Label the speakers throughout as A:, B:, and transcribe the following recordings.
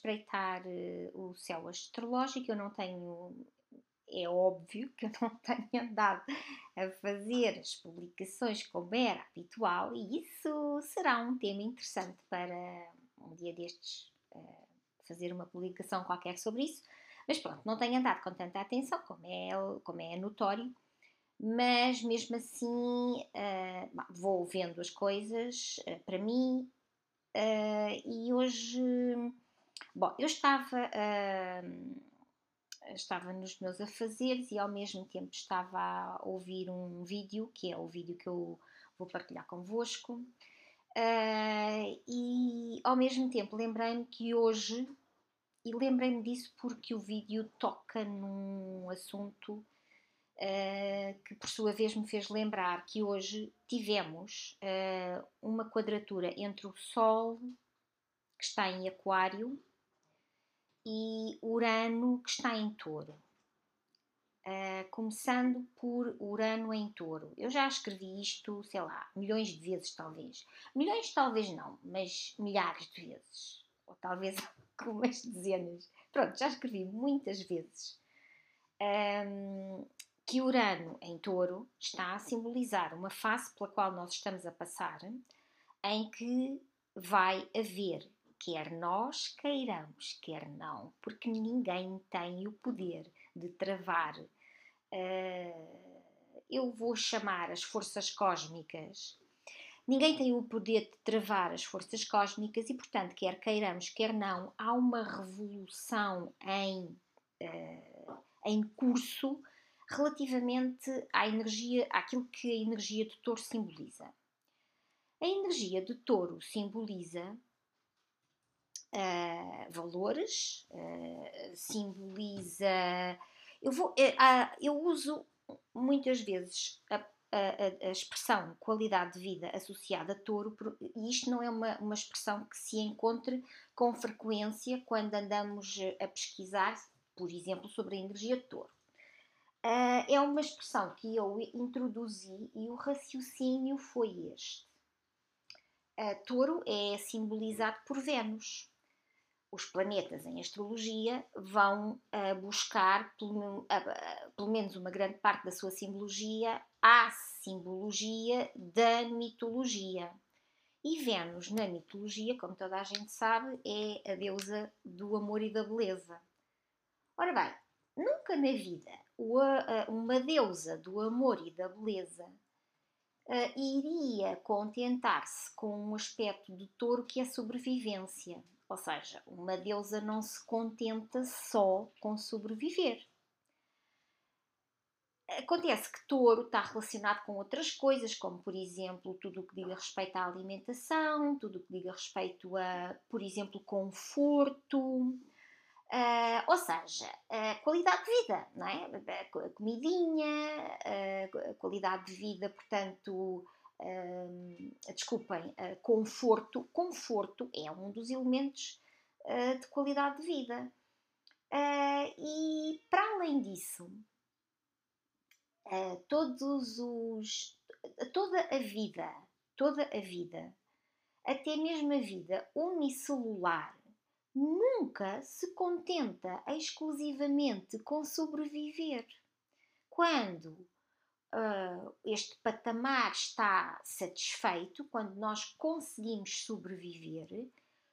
A: espreitar o céu astrológico. Eu não tenho é óbvio que eu não tenho andado a fazer as publicações como era habitual, e isso será um tema interessante para um dia destes uh, fazer uma publicação qualquer sobre isso. Mas pronto, não tenho andado com tanta atenção, como é, como é notório, mas mesmo assim uh, vou vendo as coisas uh, para mim. e hoje, bom, eu estava estava nos meus afazeres e ao mesmo tempo estava a ouvir um vídeo, que é o vídeo que eu vou partilhar convosco. Uh, e ao mesmo tempo lembrei-me que hoje, e lembrei-me disso porque o vídeo toca num assunto uh, que por sua vez me fez lembrar que hoje tivemos uh, uma quadratura entre o Sol, que está em Aquário, e Urano que está em touro. Uh, começando por Urano em touro. Eu já escrevi isto, sei lá, milhões de vezes talvez. Milhões talvez não, mas milhares de vezes. Ou talvez algumas dezenas. Pronto, já escrevi muitas vezes. Um, que Urano em touro está a simbolizar uma fase pela qual nós estamos a passar, em que vai haver quer nós queiramos, quer não, porque ninguém tem o poder de travar. Uh, eu vou chamar as forças cósmicas. Ninguém tem o poder de travar as forças cósmicas e, portanto, quer queiramos, quer não, há uma revolução em, uh, em curso relativamente à energia, àquilo que a energia de touro simboliza. A energia de touro simboliza uh, valores, uh, simboliza. Eu, vou, uh, eu uso muitas vezes a, a, a, expressão qualidade de vida associada a touro, e isto não é uma, uma expressão que se encontre com frequência quando andamos a pesquisar, por exemplo, sobre a energia de touro. Uh, é uma expressão que eu introduzi e o raciocínio foi este. Uh, touro é simbolizado por Vênus os planetas em astrologia vão uh, buscar, pelo, uh, pelo, menos uma grande parte da sua simbologia, à simbologia da mitologia. E Vênus, na mitologia, como toda a gente sabe, é a deusa do amor e da beleza. Ora bem, nunca na vida uma deusa do amor e da beleza uh, iria contentar-se com um aspecto de touro que é sobrevivência ou seja, uma deusa não se contenta só com sobreviver. Acontece que touro está relacionado com outras coisas, como por exemplo tudo o que diga respeito à alimentação, tudo o que diga respeito a, por exemplo, conforto, uh, ou seja, a qualidade de vida, não é? A comidinha, a qualidade de vida, portanto, uh, desculpem, uh, conforto. Conforto é um dos elementos uh, de qualidade de vida. Uh, e para além disso, todos os, toda a vida, toda a vida, até mesmo a vida unicelular, nunca se contenta exclusivamente com sobreviver. Quando uh, este patamar está satisfeito, quando nós conseguimos sobreviver,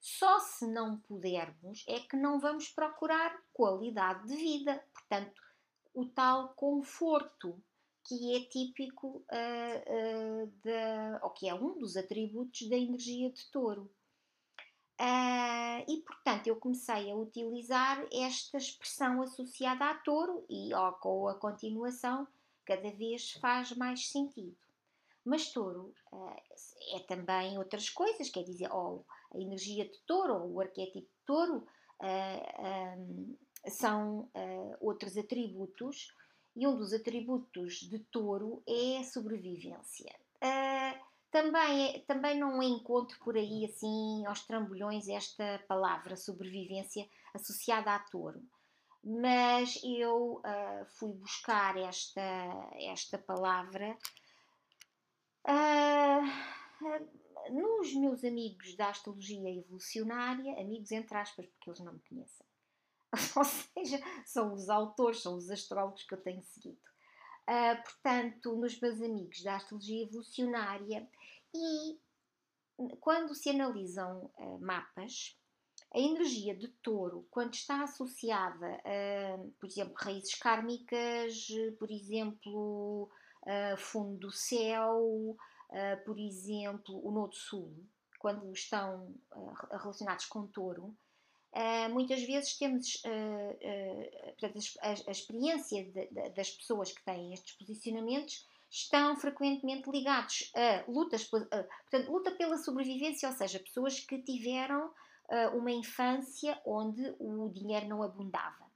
A: só se não pudermos é que não vamos procurar qualidade de vida, portanto, o tal conforto que é típico uh, uh, da, ou que é um dos atributos da energia de touro. Uh, e portanto eu comecei a utilizar esta expressão associada a touro e ó, com a continuação cada vez faz mais sentido. Mas touro uh, é também outras coisas, quer dizer, ou a energia de touro, ou o arquétipo de touro, eh, um, são uh, outros atributos, e um dos atributos de touro é a sobrevivência. também, também não encontro por aí, assim, aos trambolhões, esta palavra sobrevivência associada a touro mas eu uh, fui buscar esta, esta palavra uh, nos meus amigos da astrologia evolucionária, amigos entre aspas, porque eles não me conhecem, ou seja, são os autores, são os astrólogos que eu tenho seguido. Uh, portanto, nos meus amigos da astrologia evolucionária, e quando se analisam mapas, a energia de touro, quando está associada a, por exemplo, raízes kármicas, por exemplo, fundo do céu, por exemplo, o Nodo Sul, quando estão relacionados com touro, muitas vezes temos a, experiência das pessoas que têm estes posicionamentos estão frequentemente ligados a lutas, portanto, luta pela sobrevivência, ou seja, pessoas que tiveram uma infância onde o dinheiro não abundava.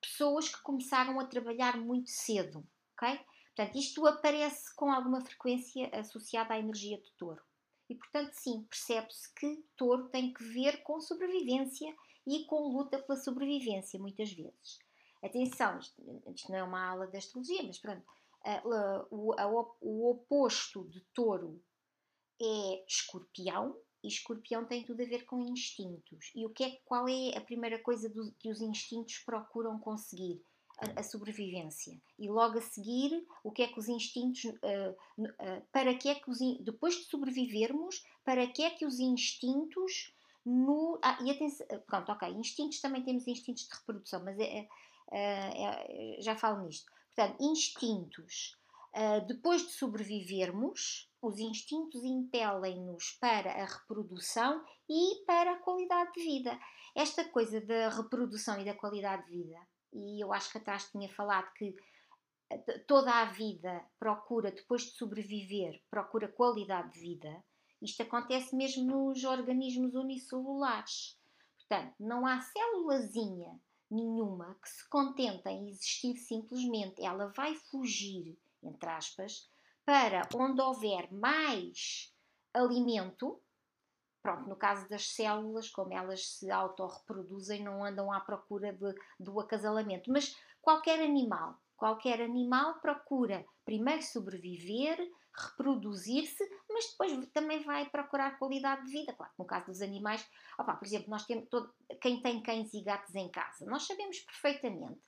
A: Pessoas que começaram a trabalhar muito cedo, ok? Portanto, isto aparece com alguma frequência associada à energia de touro. E, portanto, sim, percebe-se que touro tem que ver com sobrevivência e com luta pela sobrevivência, muitas vezes. Atenção, isto, isto não é uma aula de astrologia, mas pronto, uh, o, uh, o oposto de touro é escorpião, e escorpião tem tudo a ver com instintos. E o que é, qual é a primeira coisa do, que os instintos procuram conseguir? A, a, sobrevivência. E logo a seguir, o que é que os instintos. Uh, uh, para que é que os. Depois de sobrevivermos, para que é que os instintos. No, ah, e atenção, pronto, ok. Instintos também temos instintos de reprodução, mas é, é, é já falo nisto. Portanto, instintos. Uh, depois de sobrevivermos, os instintos impelem-nos para a reprodução e para a qualidade de vida. Esta coisa da reprodução e da qualidade de vida, e eu acho que atrás tinha falado que eh, toda a vida procura, depois de sobreviver, procura qualidade de vida. Isto acontece mesmo nos organismos unicelulares. Portanto, não há célulazinha nenhuma que se contente em existir simplesmente. Ela vai fugir, entre aspas, para onde houver mais alimento, pronto, no caso das células, como elas se autorreproduzem, não andam à procura de, do acasalamento, mas qualquer animal, qualquer animal procura primeiro sobreviver, reproduzir-se, mas depois também vai procurar qualidade de vida. Claro, no caso dos animais, opa, por exemplo, nós temos todo, quem tem cães e gatos em casa, nós sabemos perfeitamente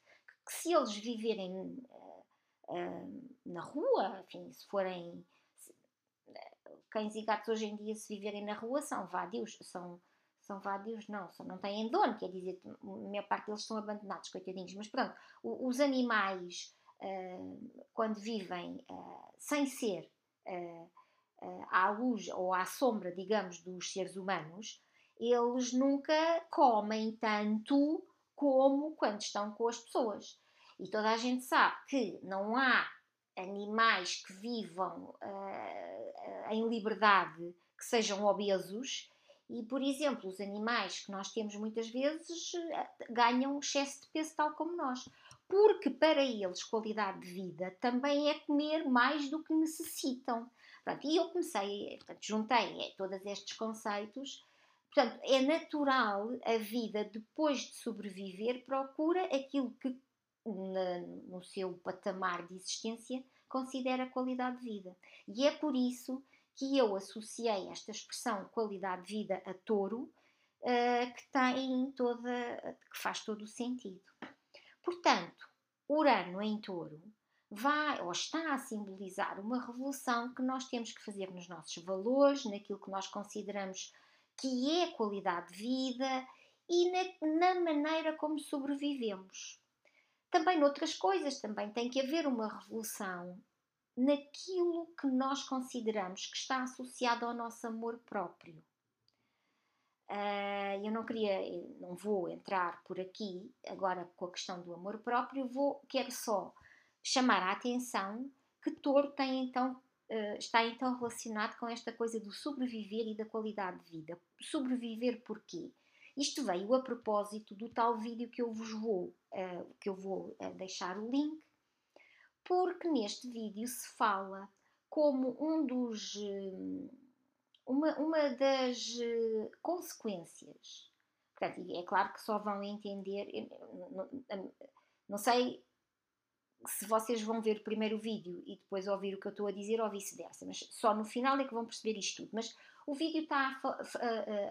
A: que se eles viverem na rua, enfim, se forem cães e gatos hoje em dia se viverem na rua são vádios, são, são vádios, não, são, não têm dono, quer dizer, a maior parte deles são abandonados, coitadinhos, mas pronto, os animais uh, quando vivem uh, sem ser à luz ou à sombra, digamos, dos seres humanos, eles nunca comem tanto como quando estão com as pessoas. E toda a gente sabe que não há animais que vivam uh, em liberdade que sejam obesos e, por exemplo, os animais que nós temos muitas vezes eh, ganham excesso de peso, tal como nós. Porque para eles qualidade de vida também é comer mais do que necessitam. Portanto, e eu comecei, portanto, juntei todos estes conceitos. Portanto, é natural a vida, depois de sobreviver, procura aquilo que na, no seu patamar de existência, considera qualidade de vida. E é por isso que eu associei esta expressão qualidade de vida a touro, uh, que tem toda, que faz todo o sentido. Portanto, Urano em touro vai ou está a simbolizar uma revolução que nós temos que fazer nos nossos valores, naquilo que nós consideramos que é qualidade de vida e na, na maneira como sobrevivemos. Também noutras coisas, também tem que haver uma revolução naquilo que nós consideramos que está associado ao nosso amor próprio. Uh, eu não queria, não vou entrar por aqui agora com a questão do amor próprio, vou, quero só chamar a atenção que Touro tem então, uh, está então relacionado com esta coisa do sobreviver e da qualidade de vida. Sobreviver porquê? Isto veio a propósito do tal vídeo que eu vos vou, uh, que eu vou uh, deixar o link, porque neste vídeo se fala como um dos, uh, uma, uma das consequências. Portanto, é claro que só vão entender, não, não sei se vocês vão ver primeiro o vídeo e depois ouvir o que eu estou a dizer ou vice-versa, mas só no final é que vão perceber isto tudo. Mas O vídeo está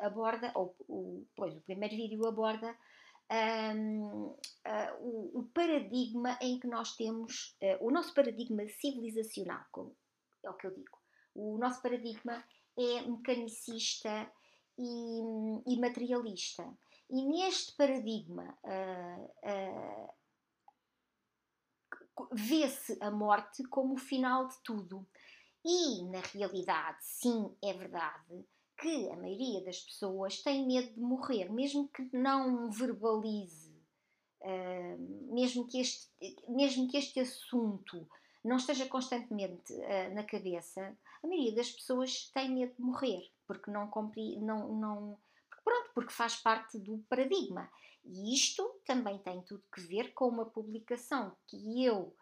A: aborda, ou o, pois, o primeiro vídeo aborda um, uh, o, o, paradigma em que nós temos, uh, o nosso paradigma civilizacional, como é o que eu digo. O nosso paradigma é mecanicista e, e materialista. E neste paradigma uh, vê-se a morte como o final de tudo. E, na realidade, sim, é verdade que a maioria das pessoas tem medo de morrer, mesmo que não verbalize, uh, mesmo, que este, mesmo que este assunto não esteja constantemente uh, na cabeça, a maioria das pessoas tem medo de morrer, porque não compre, não, não pronto, porque faz parte do paradigma. E isto também tem tudo que ver com uma publicação que eu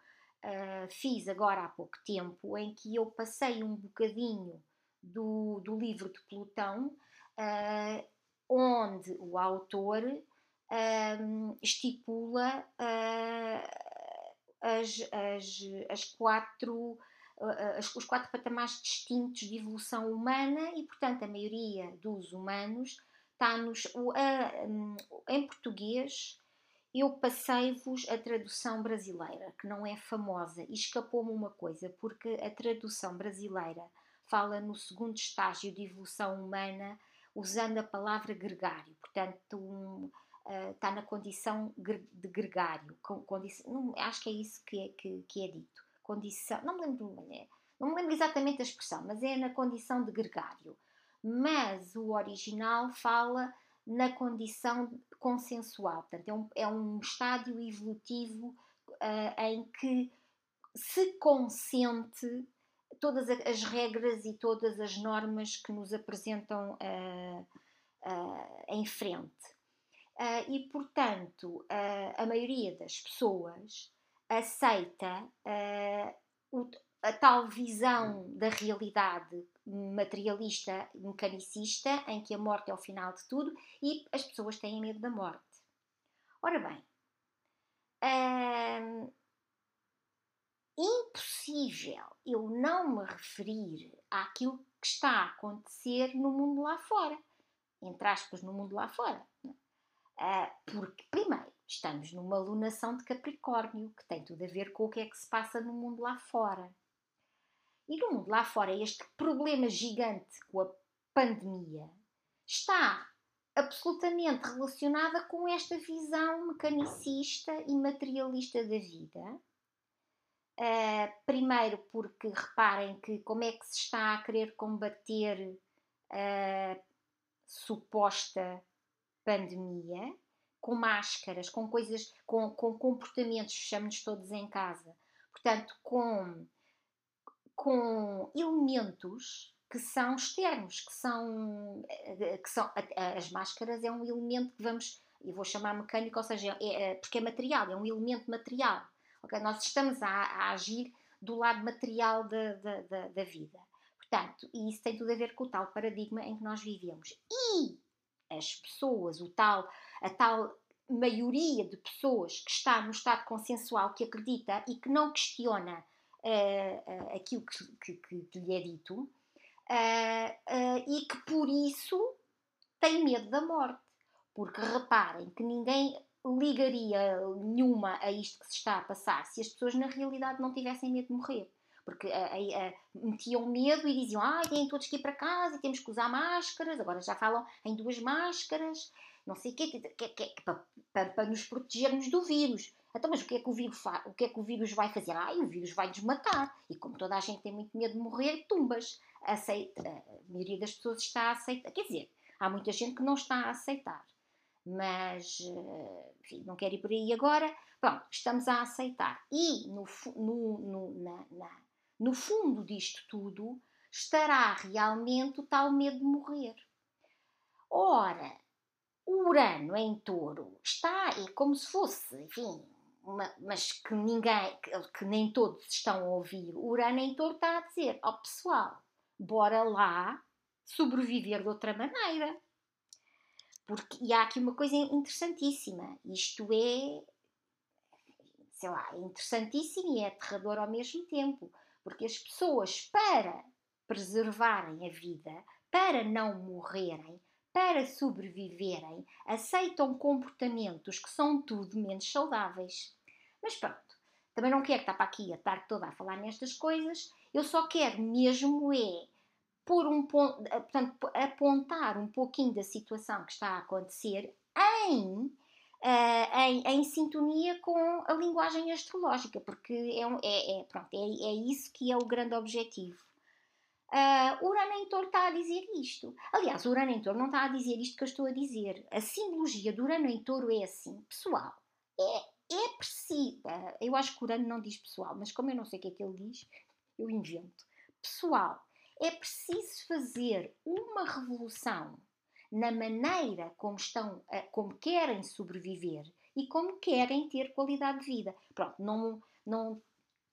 A: uh, fiz agora há pouco tempo, em que eu passei um bocadinho do, do livro de Plutão, uh, onde o autor uh, estipula as, as, as quatro os quatro patamares distintos de evolução humana e, portanto, a maioria dos humanos está-nos. Em português, eu passei-vos a tradução brasileira, que não é famosa, e escapou-me uma coisa, porque a tradução brasileira fala no segundo estágio de evolução humana usando a palavra gregário, portanto, um, uh, está na condição de gregário, não, acho que é isso que é, que, que é dito. Condição, não me, lembro, é, não me lembro exatamente a expressão, mas é na condição de gregário. Mas o original fala na condição consensual. Portanto, é um, é um estádio evolutivo uh, em que se consente todas as regras e todas as normas que nos apresentam uh, uh, em frente. e, portanto, a maioria das pessoas aceita o, a tal visão da realidade materialista, mecanicista, em que a morte é o final de tudo e as pessoas têm medo da morte. Ora bem, hum, impossível eu não me referir àquilo que está a acontecer no mundo lá fora. Entre aspas, no mundo lá fora. Uh, porque, primeiro, estamos numa alunação de Capricórnio, que tem tudo a ver com o que é que se passa no mundo lá fora. E no mundo lá fora, este problema gigante com a pandemia está absolutamente relacionada com esta visão mecanicista e materialista da vida. Uh, primeiro, porque reparem que como é que se está a querer combater a suposta pandemia, com máscaras, com coisas, com, com comportamentos, fechamos-nos todos em casa, portanto, com com elementos que são externos, que são, eh, que são as máscaras é um elemento que vamos, eu vou chamar mecânico, ou seja, é, é, porque é material, é um elemento material. Okay? Nós estamos a, a agir do lado material da, da, da, da, vida. Portanto, e isso tem tudo a ver com o tal paradigma em que nós vivemos. E as pessoas, o tal, a tal maioria de pessoas que está no estado consensual, que acredita e que não questiona uh, aquilo que, que, que, lhe é dito e que por isso tem medo da morte. Porque reparem que ninguém ligaria nenhuma a isto que se está a passar se as pessoas na realidade não tivessem medo de morrer. Porque uh, uh, metiam medo e diziam: ah, têm todos que ir para casa e temos que usar máscaras. Agora já falam em duas máscaras, não sei o quê, que, que, que, para, para, nos protegermos do vírus. Então, mas o que é que o vírus, fa o que é que o vírus vai fazer? Ah, o vírus vai nos matar. E como toda a gente tem muito medo de morrer, tumbas. Aceita, a maioria das pessoas está a aceitar. Quer dizer, há muita gente que não está a aceitar. Mas, eh, enfim, não quero ir por aí agora. Pronto, estamos a aceitar. E no, no, no, na, na, no fundo disto tudo estará realmente o tal medo de morrer. Ora, o Urano em touro está, é como se fosse, enfim, mas que ninguém, que, que, nem todos estão a ouvir, o Urano em Touro está a dizer: ó oh, pessoal, bora lá sobreviver de outra maneira. Porque, e há aqui uma coisa interessantíssima: isto é, sei lá, interessantíssimo e é aterrador ao mesmo tempo. Porque as pessoas, para preservarem a vida, para não morrerem, para sobreviverem, aceitam comportamentos que são tudo menos saudáveis. Mas pronto, também não quero estar para aqui a tarde toda a falar nestas coisas, eu só quero mesmo é por um ponto, portanto, apontar um pouquinho da situação que está a acontecer em uh, em, em, sintonia com a linguagem astrológica, porque é, é, é pronto, é, é, isso que é o grande objetivo. Uh, Urano em Touro está a dizer isto. Aliás, Urano em Touro não está a dizer isto que eu estou a dizer. A simbologia do Urano em Touro é assim, pessoal. É, é preciso. Eu acho que Urano não diz pessoal, mas como eu não sei o que é que ele diz, eu invento. Pessoal, é preciso fazer uma revolução na maneira como estão, como querem sobreviver e como querem ter qualidade de vida. Pronto, não, não,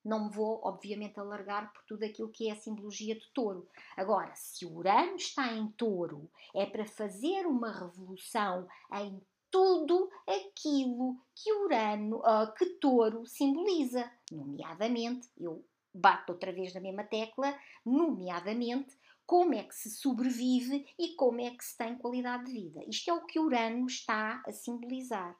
A: não me vou, obviamente, alargar por tudo aquilo que é a simbologia de touro. Agora, se o Urano está em touro, é para fazer uma revolução em tudo aquilo que Urano, uh, que touro simboliza. Nomeadamente, eu bato outra vez na mesma tecla, nomeadamente como é que se sobrevive e como é que se tem qualidade de vida. Isto é o que Urano está a simbolizar.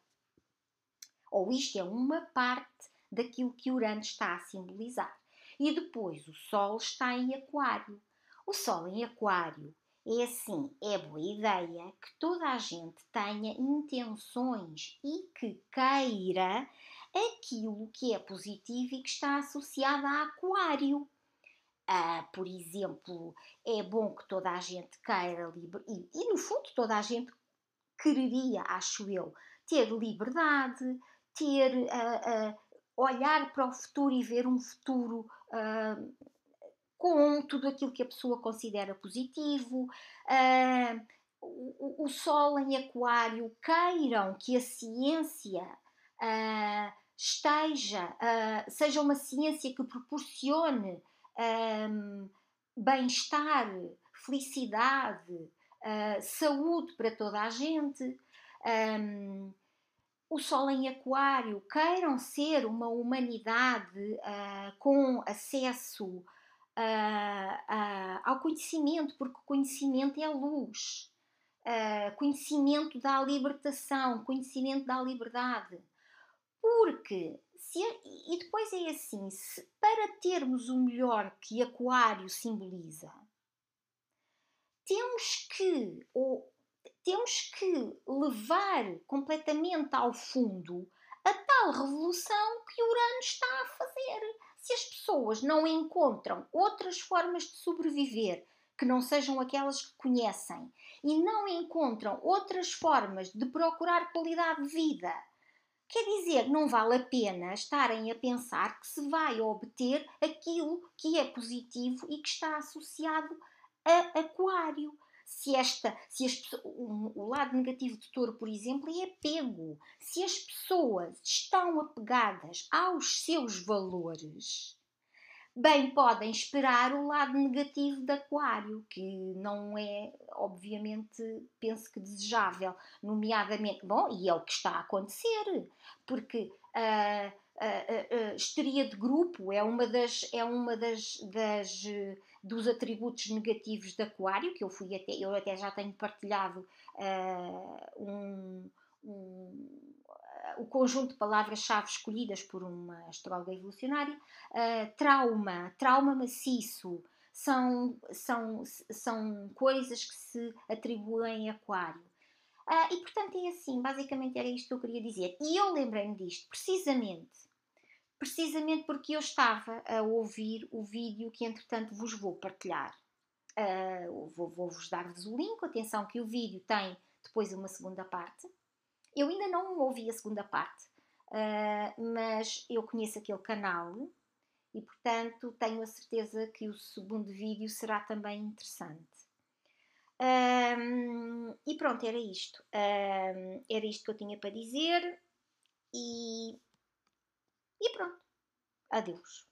A: Ou isto é uma parte daquilo que Urano está a simbolizar. E depois o Sol está em Aquário. O Sol em Aquário é assim, é boa ideia que toda a gente tenha intenções e que queira aquilo que é positivo e que está associado a Aquário. Uh, por exemplo, é bom que toda a gente queira e, e, no fundo toda a gente quereria, acho eu, ter liberdade, ter uh, uh, olhar para o futuro e ver um futuro com tudo aquilo que a pessoa considera positivo. O, o, Sol em Aquário queiram que a ciência esteja, seja uma ciência que proporcione um, bem-estar, felicidade, uh, saúde para toda a gente. Um, o Sol em Aquário queiram ser uma humanidade uh, com acesso uh, uh, ao conhecimento, porque conhecimento é luz, conhecimento da libertação, conhecimento da liberdade. Porque se, e depois é assim: se, para termos o melhor que Aquário simboliza, temos que, ou, temos que levar completamente ao fundo a tal revolução que Urano está a fazer. Se as pessoas não encontram outras formas de sobreviver que não sejam aquelas que conhecem e não encontram outras formas de procurar qualidade de vida Quer dizer, não vale a pena estarem a pensar que se vai obter aquilo que é positivo e que está associado a Aquário. Se esta, se as, o, lado negativo de Touro, por exemplo, é apego. Se as pessoas estão apegadas aos seus valores, bem podem esperar o lado negativo de Aquário, que não é, obviamente, penso que desejável, nomeadamente, bom, e é o que está a acontecer, porque a, a, a histeria de grupo é uma das, é uma das, das dos atributos negativos de Aquário, que eu fui até, eu até já tenho partilhado uh, um, um o conjunto de palavras-chave escolhidas por uma astróloga evolucionária, uh, trauma, trauma maciço, são, são, são coisas que se atribuem a Aquário. Uh, e portanto é assim, basicamente era isto que eu queria dizer. E eu lembrei-me disto precisamente, precisamente porque eu estava a ouvir o vídeo que entretanto vos vou partilhar. Uh, Vou-vos vou dar-vos o link, atenção que o vídeo tem depois uma segunda parte. Eu ainda não ouvi a segunda parte, uh, mas eu conheço aquele canal e, portanto, tenho a certeza que o segundo vídeo será também interessante. Um, e pronto, era isto. Um, era isto que eu tinha para dizer e, e pronto. Adeus.